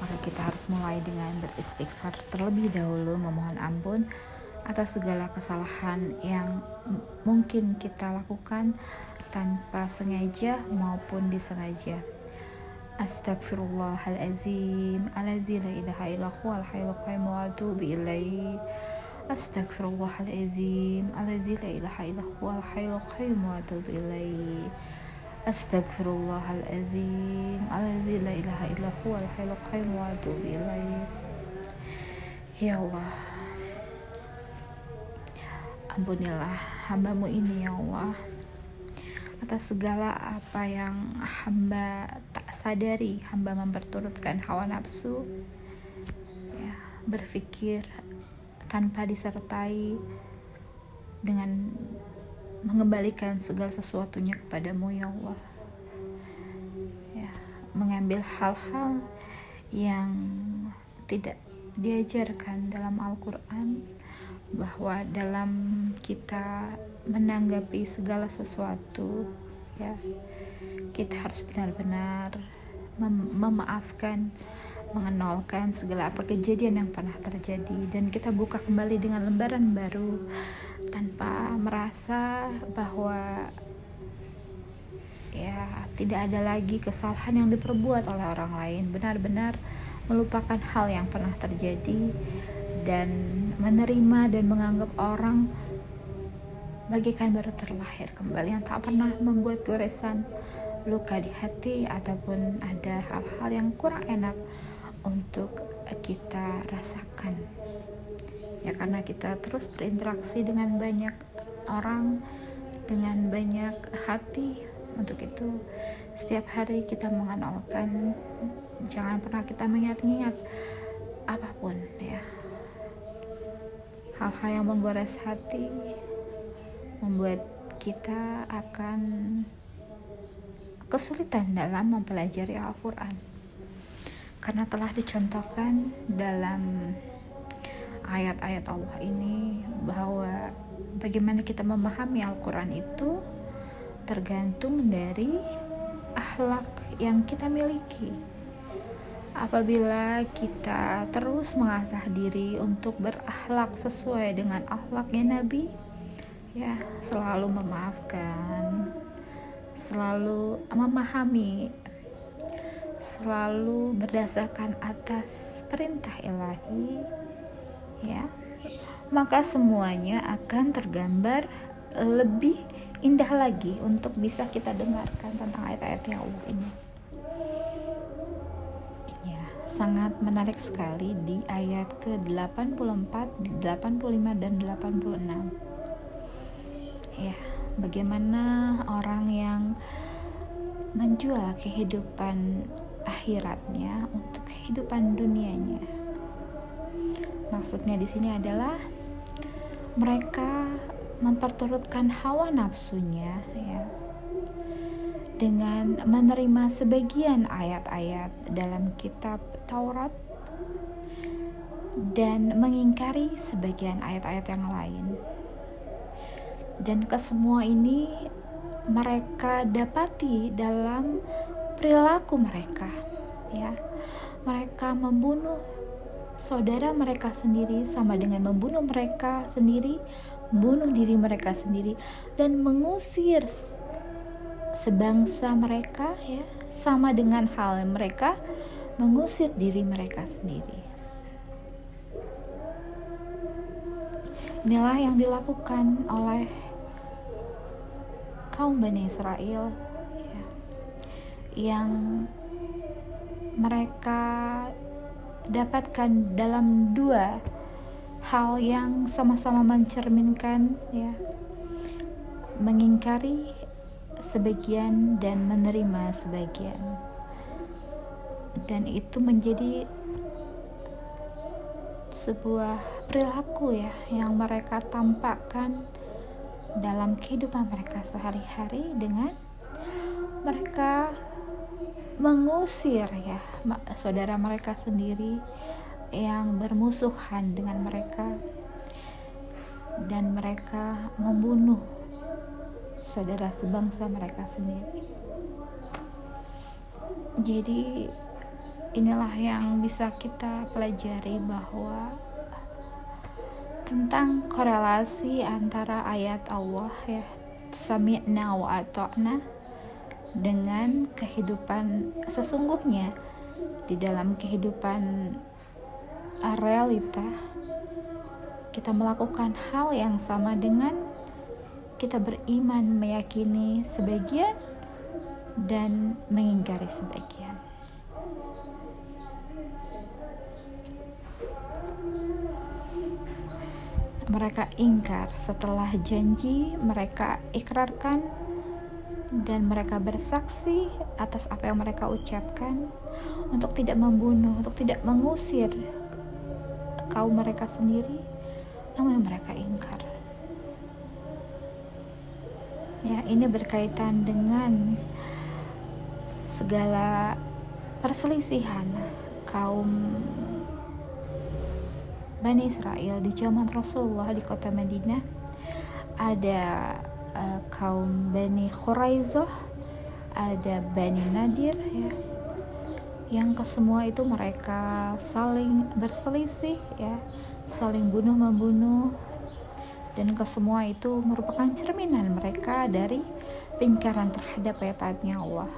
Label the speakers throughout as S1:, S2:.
S1: Maka kita harus mulai dengan beristighfar terlebih dahulu Memohon ampun atas segala kesalahan yang mungkin kita lakukan tanpa sengaja maupun disengaja. Astagfirullahalazim Alazi la ilaha illallah al hayyul qayyum wa atubu ilaih Astagfirullahalazim Alazi la ilaha illallah al hayyul qayyum wa atubu ilaih Astagfirullahalazim Alazi la ilaha illallah al wa atubu Ya Allah Ampunilah hambamu ini ya Allah atas segala apa yang hamba tak sadari hamba memperturutkan hawa nafsu ya berpikir tanpa disertai dengan mengembalikan segala sesuatunya kepadamu ya Allah. Ya mengambil hal-hal yang tidak diajarkan dalam Al-Quran bahwa dalam kita menanggapi segala sesuatu ya kita harus benar-benar mem memaafkan mengenalkan segala apa kejadian yang pernah terjadi. Dan kita buka kembali dengan lembaran baru tanpa merasa bahwa ya tidak ada lagi kesalahan yang diperbuat oleh orang lain. Benar-benar melupakan hal yang pernah terjadi dan menerima dan menganggap orang bagaikan baru terlahir kembali yang tak pernah membuat goresan luka di hati ataupun ada hal-hal yang kurang enak untuk kita rasakan ya karena kita terus berinteraksi dengan banyak orang dengan banyak hati. Untuk itu setiap hari kita mengenalkan jangan pernah kita mengingat-ingat apa pun ya. Hal-hal yang menggores hati membuat kita akan kesulitan dalam mempelajari Al-Quran. Karena telah dicontohkan dalam ayat-ayat Allah ini bahwa bagaimana kita memahami Al-Quran itu tergantung dari akhlak yang kita miliki. Apabila kita terus mengasah diri untuk berakhlak sesuai dengan akhlaknya Nabi ya selalu memaafkan selalu memahami selalu berdasarkan atas perintah ilahi ya maka semuanya akan tergambar lebih indah lagi untuk bisa kita dengarkan tentang ayat-ayat yang Allah ini sangat menarik sekali di ayat ke-84, 85 dan 86. Ya, bagaimana orang yang menjual kehidupan akhiratnya untuk kehidupan dunianya. Maksudnya di sini adalah mereka memperturutkan hawa nafsunya ya dengan menerima sebagian ayat-ayat dalam kitab Taurat dan mengingkari sebagian ayat-ayat yang lain. Dan kesemua ini mereka dapati dalam perilaku mereka, ya. Mereka membunuh saudara mereka sendiri sama dengan membunuh mereka sendiri, membunuh diri mereka sendiri dan mengusir sebangsa mereka ya sama dengan hal mereka mengusir diri mereka sendiri. Inilah yang dilakukan oleh kaum Bani Israel ya, yang mereka dapatkan dalam dua hal yang sama-sama mencerminkan ya. Mengingkari sebagian dan menerima sebagian. Dan itu menjadi sebuah perilaku ya yang mereka tampakkan dalam kehidupan mereka sehari-hari dengan mereka mengusir ya saudara mereka sendiri yang bermusuhan dengan mereka dan mereka membunuh saudara sebangsa mereka sendiri. Jadi inilah yang bisa kita pelajari bahwa tentang korelasi antara ayat Allah ya sami'na wa ata'na dengan kehidupan sesungguhnya di dalam kehidupan realita kita melakukan hal yang sama dengan kita beriman meyakini sebagian dan mengingkari sebagian. Mereka ingkar setelah janji mereka ikrarkan dan mereka bersaksi atas apa yang mereka ucapkan untuk tidak membunuh, untuk tidak mengusir kaum mereka sendiri, namun mereka ingkar. Ya, ini berkaitan dengan segala perselisihan kaum Bani Israel di zaman Rasulullah di kota Madinah ada uh, kaum Bani Khuraizah ada Bani Nadir ya yang kesemua itu mereka saling berselisih ya saling bunuh membunuh dan kesemua itu merupakan cerminan mereka dari pingkaran terhadap ayat-ayatnya Allah.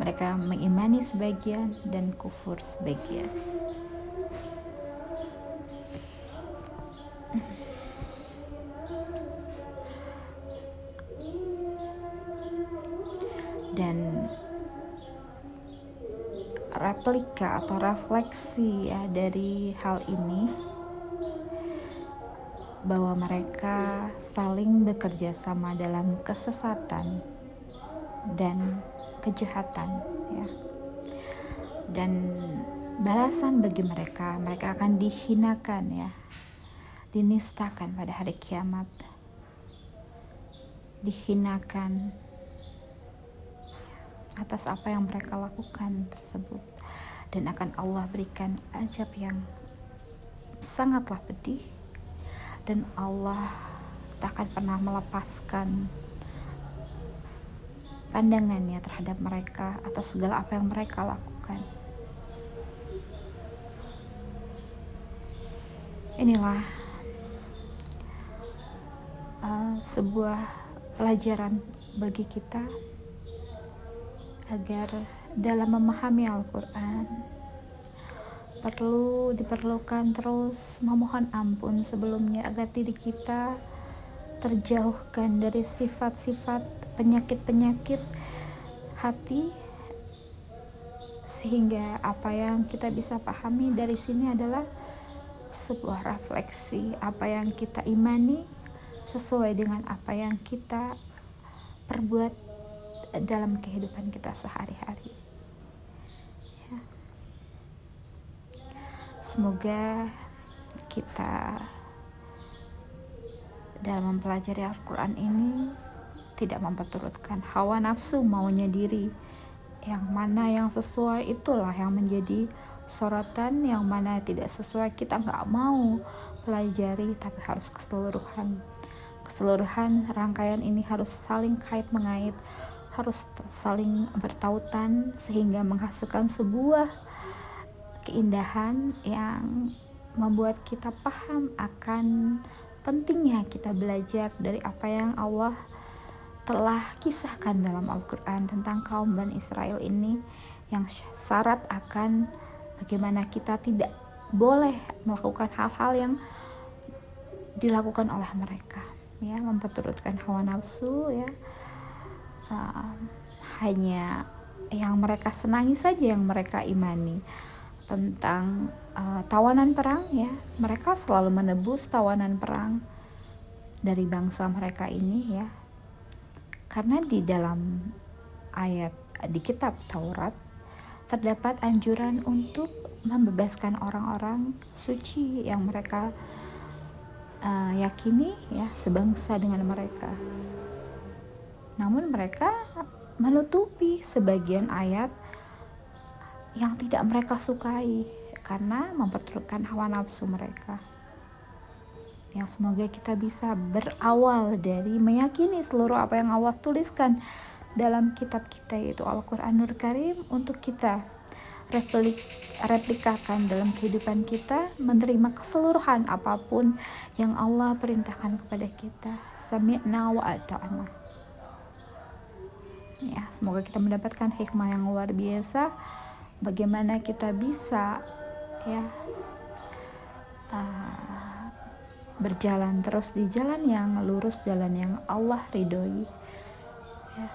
S1: Mereka mengimani sebagian dan kufur sebagian replika atau refleksi ya dari hal ini. Bahwa mereka saling bekerja sama dalam kesesatan dan kejahatan ya. Dan balasan bagi mereka mereka akan dihinakan ya. Dinistakan pada hari kiamat. Dihinakan atas apa yang mereka lakukan tersebut dan akan Allah berikan ajab yang sangatlah pedih. Dan Allah tak akan pernah melepaskan pandangannya terhadap mereka atas segala apa yang mereka lakukan. Inilah uh, sebuah pelajaran bagi kita agar dalam memahami Al-Quran. Perlu diperlukan terus memohon ampun sebelumnya agar diri kita terjauhkan dari sifat-sifat penyakit-penyakit hati sehingga apa yang kita bisa pahami dari sini adalah sebuah refleksi apa yang kita imani sesuai dengan apa yang kita perbuat dalam kehidupan kita sehari-hari. Ya. Semoga kita dalam mempelajari Al-Quran ini tidak memperturutkan hawa nafsu maunya diri yang mana yang sesuai itulah yang menjadi sorotan yang mana tidak sesuai kita nggak mau pelajari tapi harus keseluruhan keseluruhan rangkaian ini harus saling kait mengait harus saling bertautan sehingga menghasilkan sebuah keindahan yang membuat kita paham akan pentingnya kita belajar dari apa yang Allah telah kisahkan dalam Al-Quran tentang kaum Bani Israel ini yang syarat akan bagaimana kita tidak boleh melakukan hal-hal yang dilakukan oleh mereka ya memperturutkan hawa nafsu ya uh, hanya yang mereka senangi saja yang mereka imani. Tentang uh, tawanan perang ya. Mereka selalu menebus tawanan perang dari bangsa mereka ini ya. Karena di dalam ayat di kitab Taurat terdapat anjuran untuk membebaskan orang-orang suci yang mereka uh, yakini ya sebangsa dengan mereka. Namun mereka menutupi sebagian ayat yang tidak mereka sukai karena memperturutkan hawa nafsu mereka. Ya, semoga kita bisa berawal dari meyakini seluruh apa yang Allah tuliskan dalam kitab kita yaitu Al-Qur'anul Karim untuk kita replik, replikakan dalam kehidupan kita, menerima keseluruhan apa pun yang Allah perintahkan kepada kita. Sami'na wa ata'na. Ya, semoga kita mendapatkan hikmah yang luar biasa bagaimana kita bisa ya uh, berjalan terus di jalan yang lurus, jalan yang Allah ridhoi. Ya,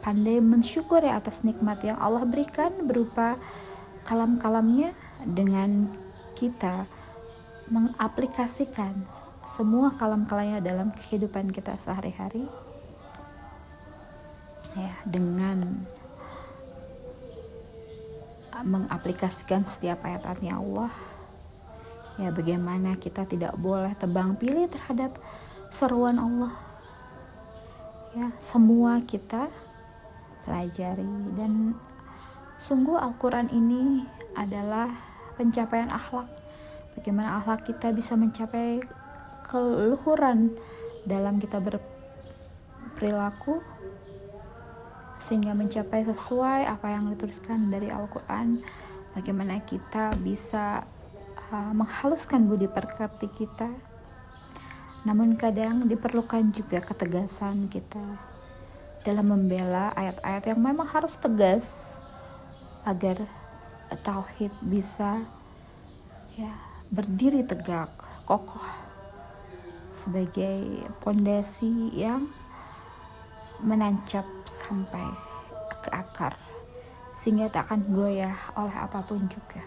S1: pandai mensyukuri atas nikmat yang Allah berikan berupa kalam-kalamnya dengan kita mengaplikasikan semua kalam-kalamnya dalam kehidupan kita sehari-hari ya dengan mengaplikasikan setiap ayat-ayatnya Allah ya bagaimana kita tidak boleh tebang pilih terhadap seruan Allah ya semua kita pelajari dan Sungguh Al-Quran ini adalah pencapaian akhlak. Bagaimana akhlak kita bisa mencapai keluhuran dalam kita berperilaku sehingga mencapai sesuai apa yang dituliskan dari Al-Quran. Bagaimana kita bisa uh, menghaluskan budi pekerti kita. Namun kadang diperlukan juga ketegasan kita dalam membela ayat-ayat yang memang harus tegas agar tauhid bisa ya berdiri tegak kokoh sebagai pondasi yang menancap sampai ke akar sehingga tak akan goyah oleh apa pun juga.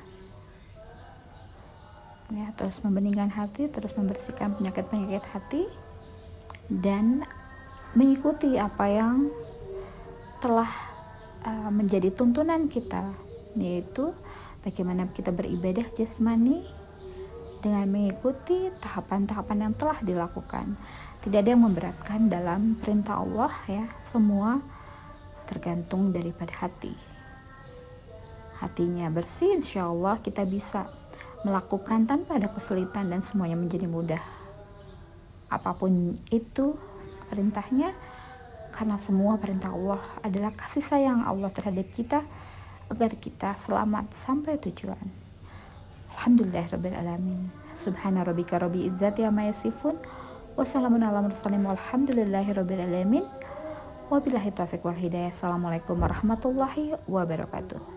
S1: Ya terus membeningkan hati terus membersihkan penyakit-penyakit hati dan mengikuti apa yang telah uh, menjadi tuntunan kita yaitu bagaimana kita beribadah jasmani dengan mengikuti tahapan-tahapan yang telah dilakukan. Tidak ada yang memberatkan dalam perintah Allah ya, semua tergantung daripada hati. Hatinya bersih, insya Allah kita bisa melakukan tanpa ada kesulitan dan semuanya menjadi mudah. Apa pun itu perintahnya, karena semua perintah Allah adalah kasih sayang Allah terhadap kita agar kita selamat sampai tujuan. Alhamdulillah Rabbil Alamin. Subhana rabbika rabbi izzati amma yasifun. Wassalamun ala mursalin walhamdulillahi rabbil alamin. Wabillahi taufiq wal hidayah. Assalamualaikum warahmatullahi wabarakatuh.